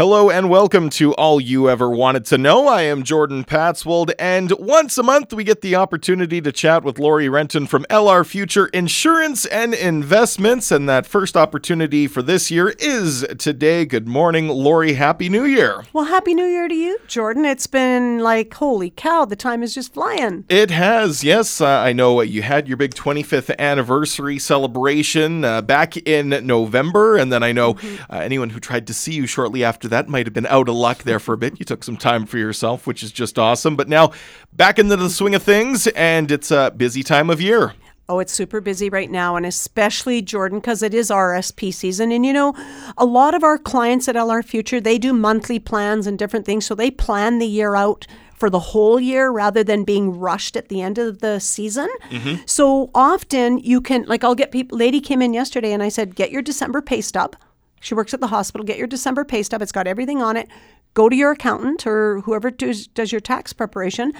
Hello and welcome to All You Ever Wanted to Know. I am Jordan Patswold, and once a month we get the opportunity to chat with Lori Renton from LR Future Insurance and Investments. And that first opportunity for this year is today. Good morning, Lori. Happy New Year. Well, Happy New Year to you, Jordan. It's been like, holy cow, the time is just flying. It has, yes. Uh, I know you had your big 25th anniversary celebration uh, back in November, and then I know uh, anyone who tried to see you shortly after that might have been out of luck there for a bit. You took some time for yourself, which is just awesome. But now back into the swing of things, and it's a busy time of year. Oh, it's super busy right now, and especially Jordan, because it is RSP season. And you know, a lot of our clients at LR Future, they do monthly plans and different things. So they plan the year out for the whole year rather than being rushed at the end of the season. Mm-hmm. So often you can, like, I'll get people, lady came in yesterday and I said, get your December pay stub. She works at the hospital. Get your December pay stub. It's got everything on it. Go to your accountant or whoever does, does your tax preparation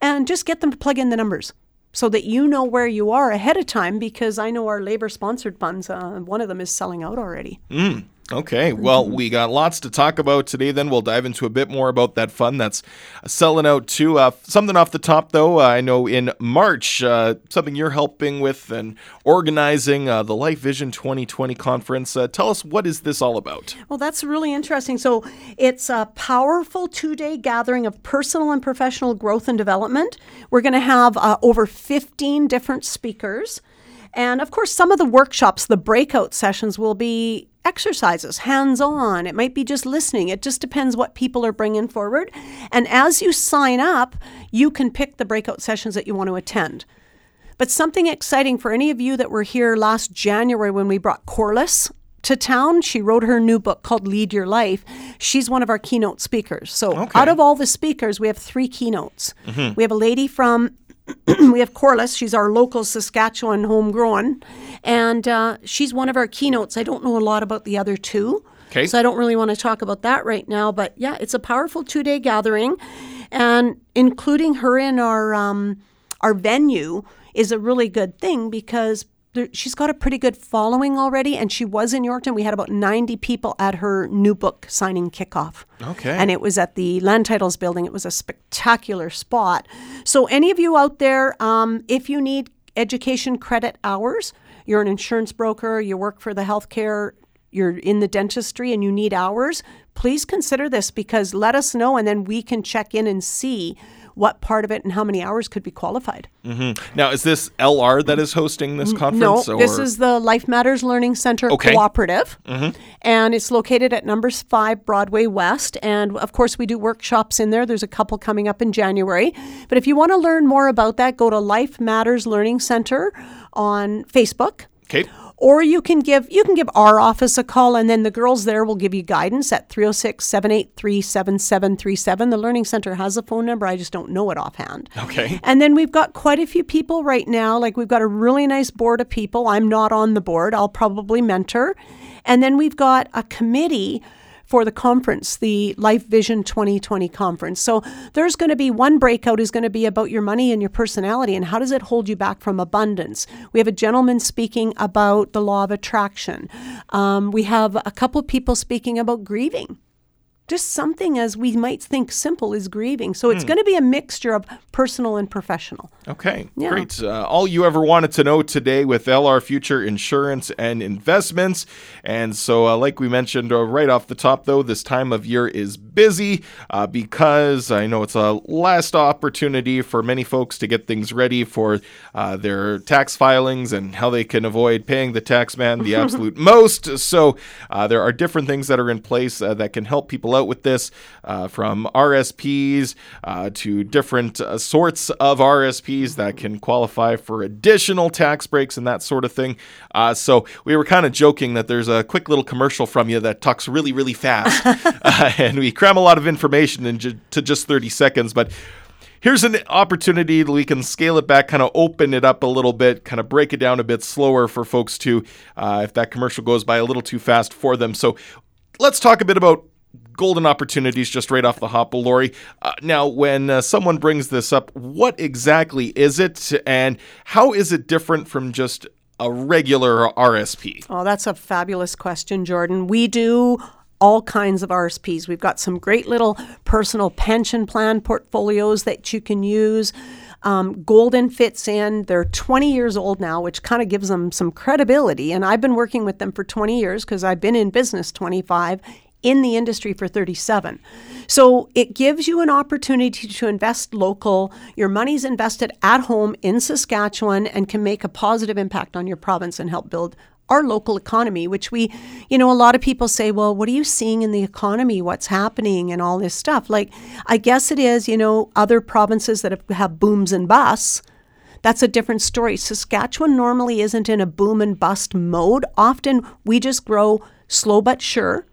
and just get them to plug in the numbers so that you know where you are ahead of time because I know our labor sponsored funds, uh, one of them is selling out already. Okay, well, we got lots to talk about today. Then we'll dive into a bit more about that fund that's selling out too. Uh, something off the top, though, uh, I know in March, uh, something you're helping with and organizing uh, the Life Vision 2020 conference. Uh, tell us what is this all about? Well, that's really interesting. So it's a powerful two day gathering of personal and professional growth and development. We're going to have uh, over 15 different speakers. And of course, some of the workshops, the breakout sessions, will be exercises, hands on. It might be just listening. It just depends what people are bringing forward. And as you sign up, you can pick the breakout sessions that you want to attend. But something exciting for any of you that were here last January when we brought Corliss to town. She wrote her new book called Lead Your Life. She's one of our keynote speakers. So Okay. out of all the speakers, we have three keynotes. Mm-hmm. We have a lady from we have Corliss. She's our local Saskatchewan homegrown, and uh, she's one of our keynotes. I don't know a lot about the other two, Okay. so I don't really want to talk about that right now. But yeah, it's a powerful two-day gathering, and including her in our um, our venue is a really good thing because. There, she's got a pretty good following already, and she was in Yorkton. We had about 90 people at her new book signing kickoff. Okay. And it was at the Land Titles building. It was a spectacular spot. So, any of you out there, um, if you need education credit hours, you're an insurance broker, you work for the healthcare, you're in the dentistry, and you need hours, please consider this because let us know, and then we can check in and see what part of it and how many hours could be qualified. Mm-hmm. Now, is this LR that is hosting this conference? No, conference? this is the Life Matters Learning Center Okay. Cooperative, mm-hmm. and it's located at numbers five Broadway West. And of course, we do workshops in there. There's a couple coming up in January. But if you want to learn more about that, go to Life Matters Learning Center on Facebook. Okay. Or you can give you can give our office a call and then the girls there will give you guidance at 306-783-7737. The learning center has a phone number, I just don't know it offhand. Okay. And then we've got quite a few people right now. Like we've got a really nice board of people. I'm not on the board. I'll probably mentor. And then we've got a committee for the conference, the Life Vision 2020 conference. So there's going to be one breakout is going to be about your money and your personality and how does it hold you back from abundance. We have a gentleman speaking about the law of attraction. Um, we have a couple people speaking about grieving just something as we might think simple is grieving. So it's going to be a mixture of personal and professional. Okay, Yeah. great. Uh, all you ever wanted to know today with LR Future Insurance and Investments. And so, uh, like we mentioned uh, right off the top, though, this time of year is busy uh, because I know it's a last opportunity for many folks to get things ready for uh, their tax filings and how they can avoid paying the tax man the absolute most. So, uh, there are different things that are in place uh, that can help people out with this, uh, from RSPs uh, to different uh, sorts of RSPs that can qualify for additional tax breaks and that sort of thing. Uh, so we were kind of joking that there's a quick little commercial from you that talks really, really fast, uh, and we cram a lot of information into just 30 seconds, but. Here's an opportunity that we can scale it back, kind of open it up a little bit, kind of break it down a bit slower for folks to, uh, if that commercial goes by a little too fast for them. So let's talk a bit about golden opportunities just right off the hop, Lori. Uh, now, when uh, someone brings this up, what exactly is it, and how is it different from just a regular RSP? Oh, that's a fabulous question, Jordan. We do all kinds of RSPs. We've got some great little personal pension plan portfolios that you can use. Um, Golden fits in. They're 20 years old now, which kind of gives them some credibility. And I've been working with them for 20 years because I've been in business 25, in the industry for 37. So it gives you an opportunity to invest local. Your money's invested at home in Saskatchewan and can make a positive impact on your province and help build our local economy, which we, you know, a lot of people say, well, what are you seeing in the economy? What's happening and all this stuff? Like, I guess it is, you know, other provinces that have, have booms and busts. That's a different story. Saskatchewan normally isn't in a boom and bust mode. Often we just grow slow but sure.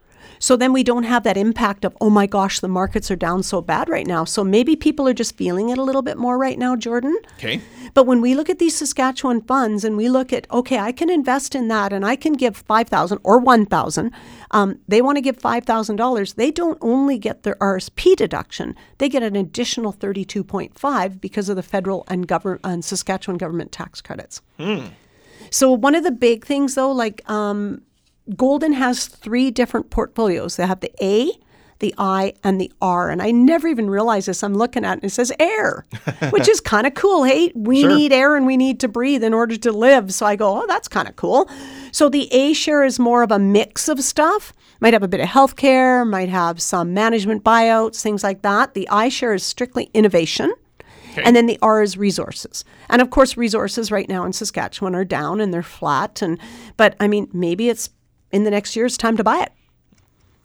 So then we don't have that impact of, oh my gosh, the markets are down so bad right now. So maybe people are just feeling it a little bit more right now, Jordan. Okay. But when we look at these Saskatchewan funds and we look at, okay, I can invest in that and I can give 5000 or 1000 um, they want to give $5,000. They don't only get their RSP deduction, they get an additional 32.5 because of the federal and, government and Saskatchewan government tax credits. Hmm. So one of the big things though, like um, Golden has three different portfolios. They have the A, the I, and the R. And I never even realized this. I'm looking at it and it says air, which is kind of cool. Hey, we Sure. need air and we need to breathe in order to live. So I go, oh, that's kind of cool. So the A share is more of a mix of stuff. Might have a bit of healthcare, might have some management buyouts, things like that. The I share is strictly innovation. And then the R is resources. And of course, resources right now in Saskatchewan are down and they're flat. And but I mean, maybe it's in the next year it's time to buy it.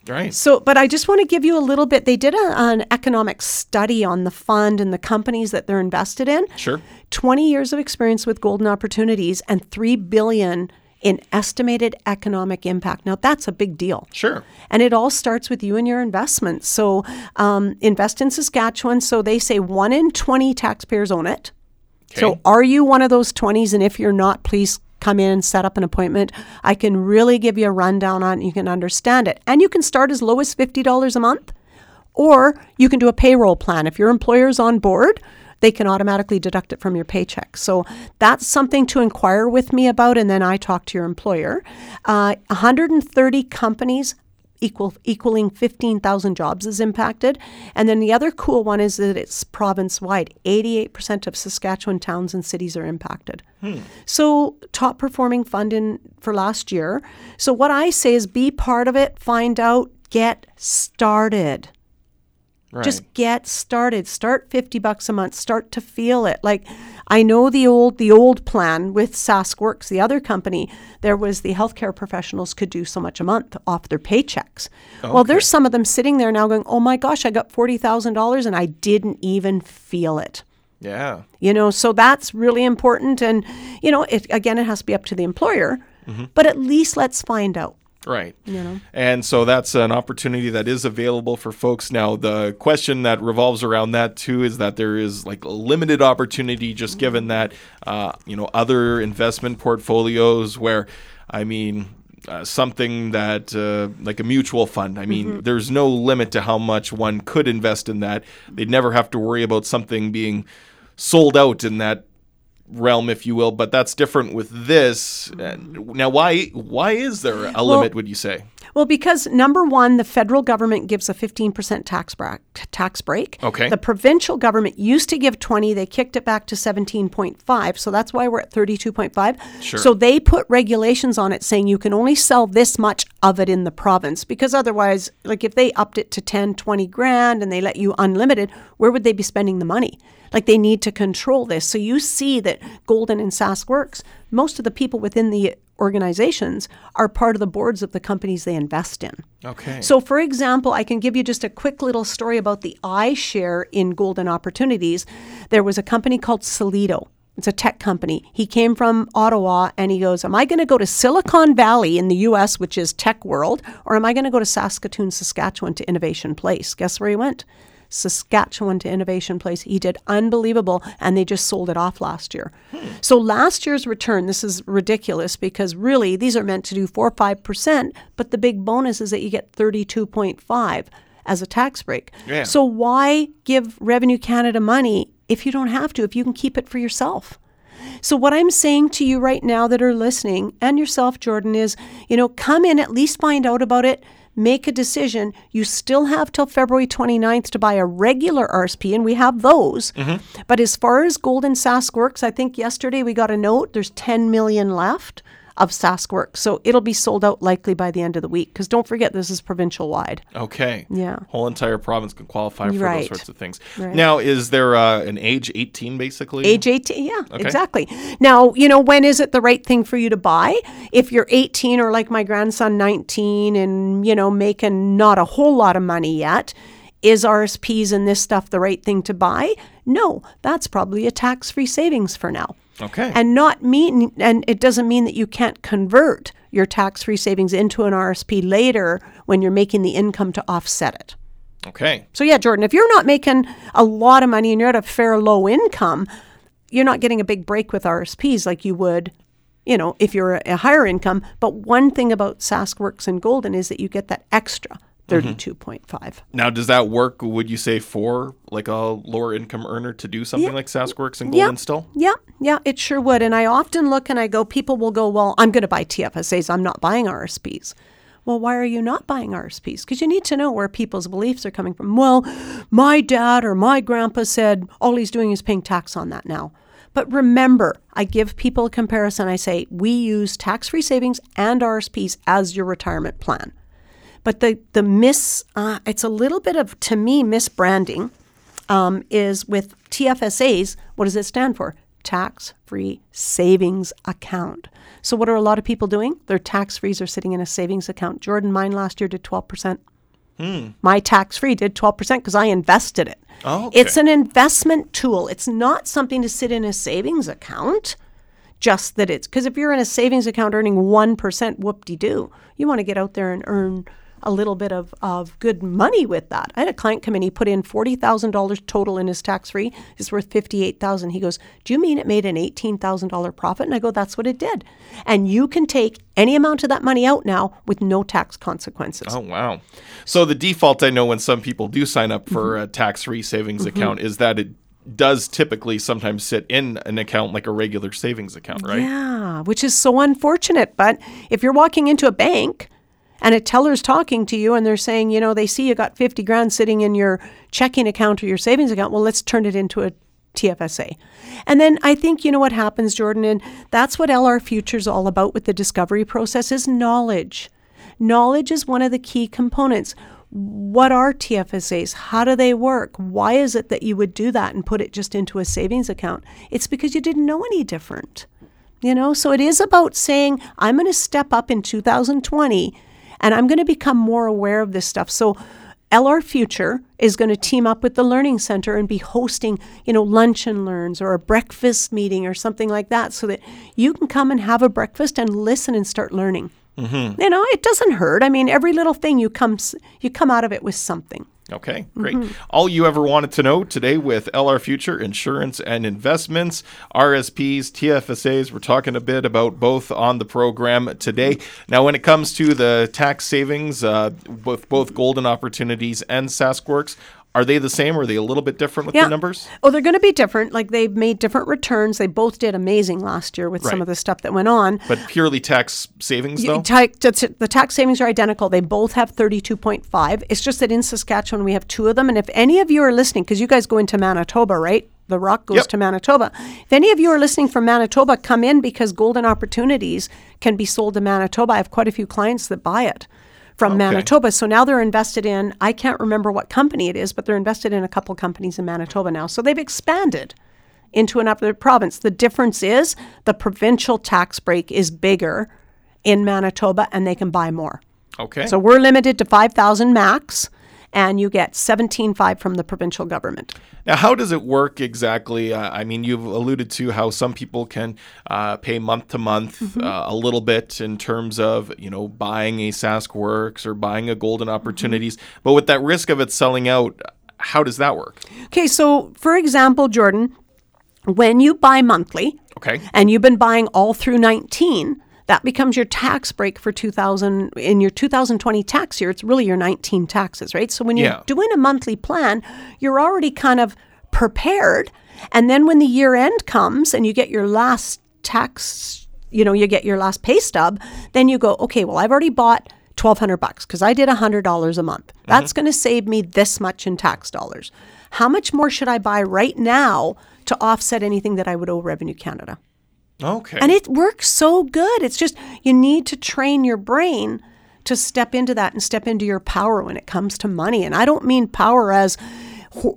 Right. So, but I just want to give you a little bit. They did a, an economic study on the fund and the companies that they're invested in. Sure. 20 years of experience with golden opportunities and 3 billion in estimated economic impact. Now that's a big deal. Sure. And it all starts with you and your investments. So um, invest in Saskatchewan. So they say one in 20 taxpayers own it. So are you one of those 20s? And if you're not, please come in and set up an appointment. I can really give you a rundown on it. You can understand it. And you can start as low as $50 a month. Or you can do a payroll plan. If your employer's on board, they can automatically deduct it from your paycheck. So that's something to inquire with me about, and then I talk to your employer. Uh, 130 companies equal equaling 15,000 jobs is impacted. And then the other cool one is that it's province wide. 88% of Saskatchewan towns and cities are impacted. Hmm. So top performing fund in for last year. So what I say is be part of it, find out, get started. Right. Just get started. Start 50 bucks a month. Start to feel it. Like I know the old the old plan with SaskWorks, the other company, there was the healthcare professionals could do so much a month off their paychecks. Well, there's some of them sitting there now going, "Oh my gosh, I got $40,000 and I didn't even feel it." yeah. You know, so that's really important and you know, it again it has to be up to the employer, mm-hmm. but at least let's find out. Right. You know. And so that's an opportunity that is available for folks. Now, the question that revolves around that too is that there is like a limited opportunity, just given that, uh, you know, other investment portfolios where, I mean, uh, something that uh, like a mutual fund. I mean, there's no limit to how much one could invest in that. They'd never have to worry about something being sold out in that realm, if you will. But that's different with this. Now, why why is there a limit? Would you say? Well, because number one, the federal government gives a 15% tax break. Tax break. Okay. The provincial government used to give 20. They kicked it back to 17.5. So that's why we're at 32.5. Sure. So they put regulations on it saying you can only sell this much of it in the province because otherwise, like if they upped it to 10, 20 grand and they let you unlimited, where would they be spending the money? Like they need to control this. So you see that Golden and SaskWorks, most of the people within the organizations are part of the boards of the companies they invest in. Okay. So, for example, I can give you just a quick little story about the iShare in Golden Opportunities. There was a company called Solido. It's a tech company. He came from Ottawa and he goes, Am I going to go to Silicon Valley in the US, which is tech world, or am I going to go to Saskatoon, Saskatchewan to Innovation Place? Guess where he went? Saskatchewan to Innovation Place. He did unbelievable, and they just sold it off last year. So last year's return, this is ridiculous because really these are meant to do four or five percent, but the big bonus is that you get thirty-two point five as a tax break. Yeah. So why give Revenue Canada money if you don't have to? If you can keep it for yourself. So what I'm saying to you right now that are listening and yourself, Jordan, is you know come in at least find out about it. Make a decision. You still have till February 29th to buy a regular RSP, and we have those. Mm-hmm. But as far as Golden SaskWorks, I think yesterday we got a note there's 10 million left of SaskWorks. So it'll be sold out likely by the end of the week. Because don't forget, this is provincial wide. Okay. Yeah. Whole entire province can qualify for Right. those sorts of things. Right. Now, is there uh, an age 18 basically? Age 18, yeah, exactly. Now, you know, when is it the right thing for you to buy? If you're 18 or like my grandson, 19, and, you know, making not a whole lot of money yet, is RSPs and this stuff the right thing to buy? No, that's probably a tax free savings for now. Okay. And not mean, and it doesn't mean that you can't convert your tax free savings into an RSP later when you're making the income to offset it. okay. So yeah, Jordan, if you're not making a lot of money and you're at a fair low income, you're not getting a big break with RSPs like you would, you know, if you're a, a higher income. But one thing about SaskWorks and Golden is that you get that extra Mm-hmm. point five. Now, does that work, would you say, for like a lower income earner to do something like SaskWorks and Golden still? Yeah, yeah, it sure would. And I often look and I go, people will go, well, I'm going to buy TFSAs. I'm not buying RSPs. Well, why are you not buying RSPs? Because you need to know where people's beliefs are coming from. Well, my dad or my grandpa said all he's doing is paying tax on that now. But remember, I give people a comparison. I say we use tax free savings and RSPs as your retirement plan. But the, the miss, uh, it's a little bit of, to me, misbranding um, is with TFSAs, what does it stand for? Tax free savings account. So, what are a lot of people doing? Their tax frees are sitting in a savings account. Jordan, mine last year did 12%. My tax free did 12% because I invested it. Oh, okay. It's an investment tool, it's not something to sit in a savings account. Just that it's because if you're in a savings account earning 1%, whoop de doo, you want to get out there and earn a little bit of, of good money with that. I had a client come in, he put in $40,000 total in his tax free. It's worth 58000 He goes, Do you mean it made an $18,000 profit? And I go, That's what it did. And you can take any amount of that money out now with no tax consequences. Oh, wow. So the default I know when some people do sign up for Mm-hmm. a tax free savings account is that it does typically sometimes sit in an account like a regular savings account, right? Yeah, which is so unfortunate. But if you're walking into a bank and a teller's talking to you and they're saying, you know, they see you got 50 grand sitting in your checking account or your savings account, well, let's turn it into a TFSA. And then I think you know what happens, Jordan, and that's what LR Future's all about with the discovery process is knowledge. Knowledge is one of the key components. What are TFSAs? How do they work? Why is it that you would do that and put it just into a savings account? It's because you didn't know any different. You know, so it is about saying, I'm going to step up in 2020 and I'm going to become more aware of this stuff. So LR Future is going to team up with the Learning Center and be hosting, you know, lunch and learns or a breakfast meeting or something like that so that you can come and have a breakfast and listen and start learning. Mm-hmm. You know, it doesn't hurt. I mean, every little thing you come you come out of it with something. Okay, great. Mm-hmm. All you ever wanted to know today with LR Future Insurance and Investments, RSPs, TFSAs. We're talking a bit about both on the program today. Now, when it comes to the tax savings, uh, with both Golden Opportunities and SaskWorks, are they the same or are they a little bit different with the numbers? Oh, they're going to be different. Like they've made different returns. They both did amazing last year with some of the stuff that went on. But purely tax savings, though? ta- t- t- the tax savings are identical. They both have 32.5. It's just that in Saskatchewan we have two of them. And if any of you are listening, because you guys go into Manitoba, right? The Rock goes Yep. to Manitoba. If any of you are listening from Manitoba, come in because Golden Opportunities can be sold to Manitoba. I have quite a few clients that buy it from Okay. Manitoba. So now they're invested in, I can't remember what company it is, but they're invested in a couple companies in Manitoba now. So they've expanded into another province. The difference is the provincial tax break is bigger in Manitoba and they can buy more. Okay. So we're limited to 5,000 max and you get 17.5 from the provincial government. Now, how does it work exactly? Uh, I mean, you've alluded to how some people can uh, pay month to month Mm-hmm. uh, a little bit in terms of you know buying a SaskWorks or buying a Golden Opportunities, Mm-hmm. but with that risk of it selling out, how does that work? Okay, so for example, Jordan, when you buy monthly Okay. and you've been buying all through 19, that becomes your tax break for 2000 in your 2020 tax year. It's really your 19 taxes, right? So when you're Yeah. doing a monthly plan, you're already kind of prepared. And then when the year end comes and you get your last tax, you know, you get your last pay stub, then you go, okay, well, I've already bought 1200 bucks because I did $100 a month. Uh-huh. That's going to save me this much in tax dollars. How much more should I buy right now to offset anything that I would owe Revenue Canada? Okay. And it works so good. It's just you need to train your brain to step into that and step into your power when it comes to money. And I don't mean power as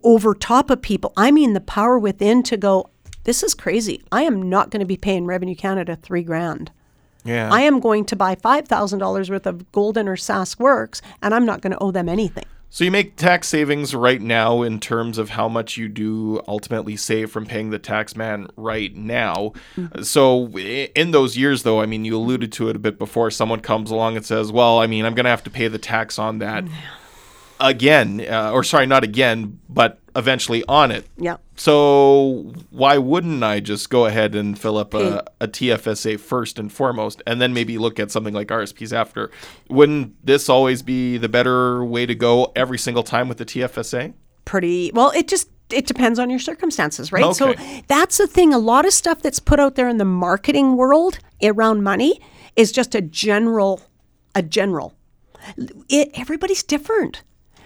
over top of people. I mean the power within to go, this is crazy. I am not going to be paying Revenue Canada 3 grand. yeah. I am going to buy $5,000 worth of Golden or SaskWorks and I'm not going to owe them anything. So you make tax savings right now in terms of how much you do ultimately save from paying the tax man right now. Mm-hmm. So in those years though, I mean you alluded to it a bit before someone comes along and says, "Well, I mean, I'm going to have to pay the tax on that again." Uh, or sorry, not again, but eventually on it. Yeah. So why wouldn't I just go ahead and fill up a, a TFSA first and foremost, and then maybe look at something like RSPs after? Wouldn't this always be the better way to go every single time with the TFSA? pretty well it just it depends on your circumstances right Okay. so that's the thing a lot of stuff that's put out there in the marketing world around money is just a general a general it everybody's different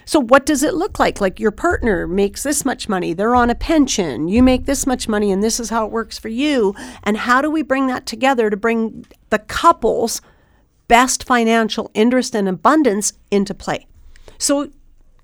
so what does it look like? Like your partner makes this much money they're on a pension you make this much money and this is how it works for you. And how do we bring that together to bring the couple's best financial interest and abundance into play? So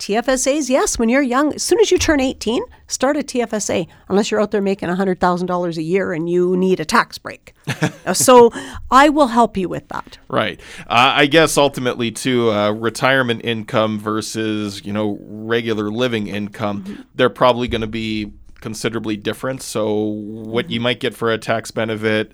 TFSAs, yes, when you're young, as soon as you turn 18, start a TFSA, unless you're out there making $100,000 a year and you need a tax break. So I will help you with that. Right. Uh, I guess ultimately, too, uh, retirement income versus you know regular living income, they're probably going to be considerably different. So what you might get for a tax benefit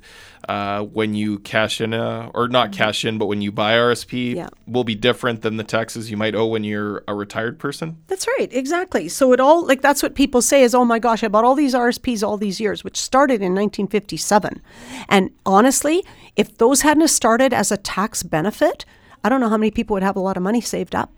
uh, when you cash in a, or not cash in, but when you buy RSP Yeah. will be different than the taxes you might owe when you're a retired person. That's right, exactly. So it all like that's what people say is, oh my gosh, I bought all these RSPs all these years, which started in 1957. And honestly, if those hadn't started as a tax benefit, I don't know how many people would have a lot of money saved up.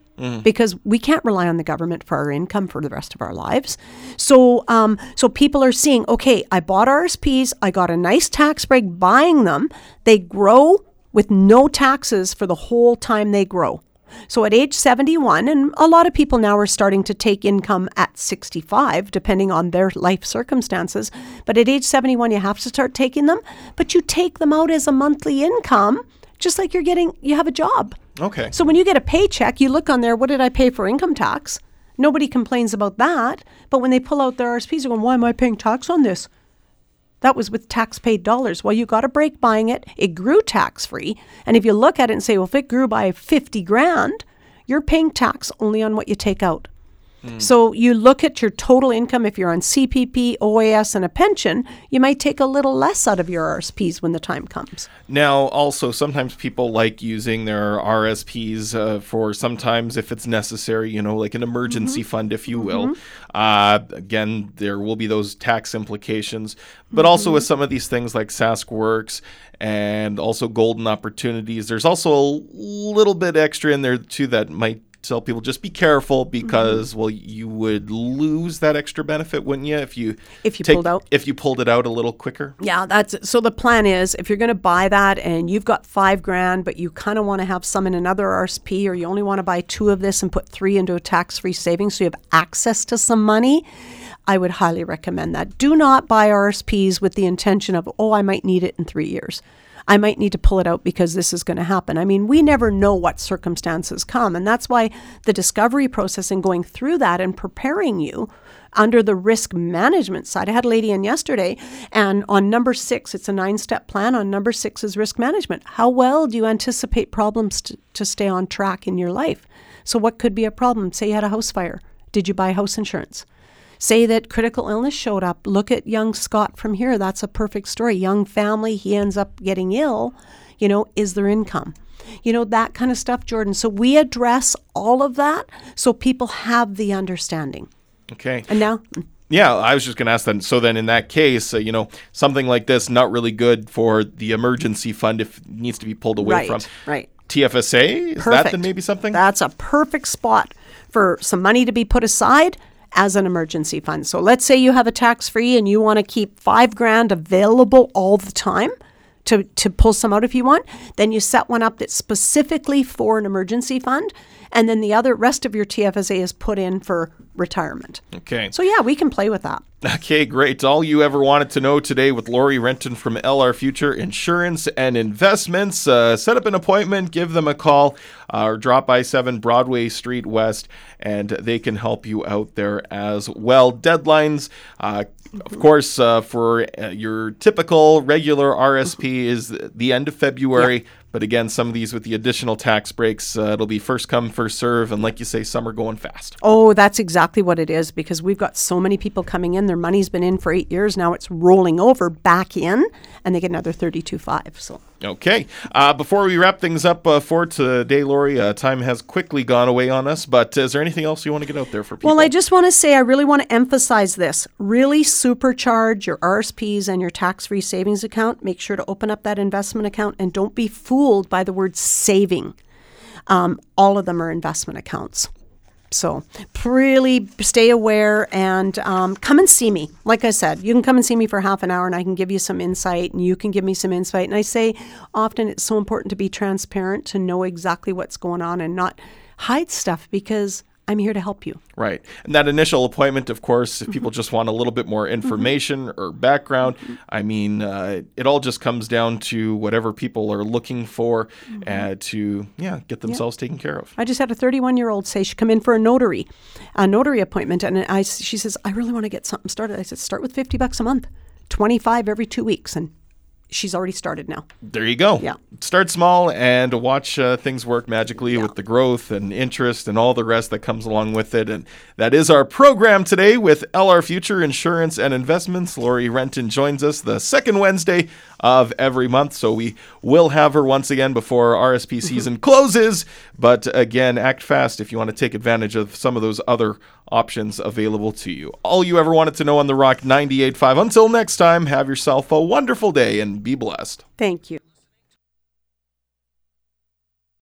Because we can't rely on the government for our income for the rest of our lives, so um, so people are seeing, okay, I bought RSPs, I got a nice tax break buying them. They grow with no taxes for the whole time they grow. So at age 71, and a lot of people now are starting to take income at 65, depending on their life circumstances. But at age 71, you have to start taking them. But you take them out as a monthly income, just like you're getting, you have a job. Okay. So when you get a paycheck, you look on there, what did I pay for income tax? Nobody complains about that. But when they pull out their RSPs, they're going, why am I paying tax on this? That was with tax paid dollars. Well, you got a break buying it. It grew tax free. And if you look at it and say, well, if it grew by 50 grand, you're paying tax only on what you take out. So you look at your total income. If you're on CPP, OAS, and a pension, you might take a little less out of your RSPs when the time comes. Now, also, sometimes people like using their RSPs uh, for sometimes if it's necessary, you know, like an emergency fund, if you will. Uh, again, there will be those tax implications, but also with some of these things like SaskWorks and also golden opportunities, there's also a little bit extra in there too that might tell people just be careful mm-hmm. because well you would lose that extra benefit wouldn't you if you If you take- pulled out? if you pulled it out a little quicker Yeah, that's so the plan is if you're going to buy that and you've got five grand, but you kind of want to have some in another RSP, or you only want to buy two of this and put three into a tax free savings so you have access to some money, I would highly recommend that. Do not buy RSPs with the intention of, oh, I might need it in three years. I might need to pull it out because this is going to happen. I mean, we never know what circumstances come. And that's why the discovery process and going through that and preparing you under the risk management side. I had a lady in yesterday, and on number six, it's a nine step plan. On number six is risk management. How well do you anticipate problems to, to stay on track in your life? So, what could be a problem? Say you had a house fire. Did you buy house insurance? Say that critical illness showed up. Look at young Scott from here. That's a perfect story. Young family, he ends up getting ill. You know, is there income? You know, that kind of stuff, Jordan. So we address all of that so people have the understanding. okay And now, Yeah, I was just going to ask that. So then, in that case, uh, you know, something like this not really good for the emergency fund if it needs to be pulled away right, from. right. TFSA is that then maybe something? That's a perfect spot for some money to be put aside as an emergency fund. So let's say you have a tax free and you want to keep five grand available all the time to, to pull some out if you want. Then you set one up that's specifically for an emergency fund. And then the other rest of your TFSA is put in for retirement. Okay. So, yeah, we can play with that. Okay, great. All you ever wanted to know today with Lori Renton from LR Future Insurance and Investments. Uh, set up an appointment, give them a call, uh, or drop by 7 Broadway Street West, and they can help you out there as well. Deadlines, uh, of course, uh, for uh, your typical regular RSP is the end of February. But again, some of these with the additional tax breaks, uh, it'll be first come, first serve. And like you say, some are going fast. Oh, that's exactly what it is because we've got so many people coming in. Their money's been in for eight years. Now it's rolling over back in and they get another 32.5. So. Okay. Uh, before we wrap things up uh, for today, Lori, uh, time has quickly gone away on us, but is there anything else you want to get out there for people? Well, I just want to say I really want to emphasize this. Really supercharge your RSPs and your tax free savings account. Make sure to open up that investment account and don't be fooled by the word saving. Um, all of them are investment accounts. So really stay aware and um, come and see me. Like I said, you can come and see me for half an hour and I can give you some insight and you can give me some insight. And I say often it's so important to be transparent, to know exactly what's going on and not hide stuff because I'm here to help you. Right. And that initial appointment, of course, if people just want a little bit more information mm-hmm. or background, I mean, uh, it all just comes down to whatever people are looking for mm-hmm. uh, to, yeah, get themselves yeah. taken care of. I just had a 31 year old say she come in for a notary, a notary appointment, and I, she says, I really want to get something started. I said, start with 50 bucks a month, 25 every two weeks, and she's already started now. There you go. Yeah. Start small and watch uh, things work magically yeah. with the growth and interest and all the rest that comes along with it. And that is our program today with LR Future Insurance and Investments. Lori Renton joins us the second Wednesday of every month. So we will have her once again before RSP season closes. But again, act fast if you want to take advantage of some of those other options available to you. All you ever wanted to know on The Rock 98.5. Until next time, have yourself a wonderful day and be blessed. Thank you.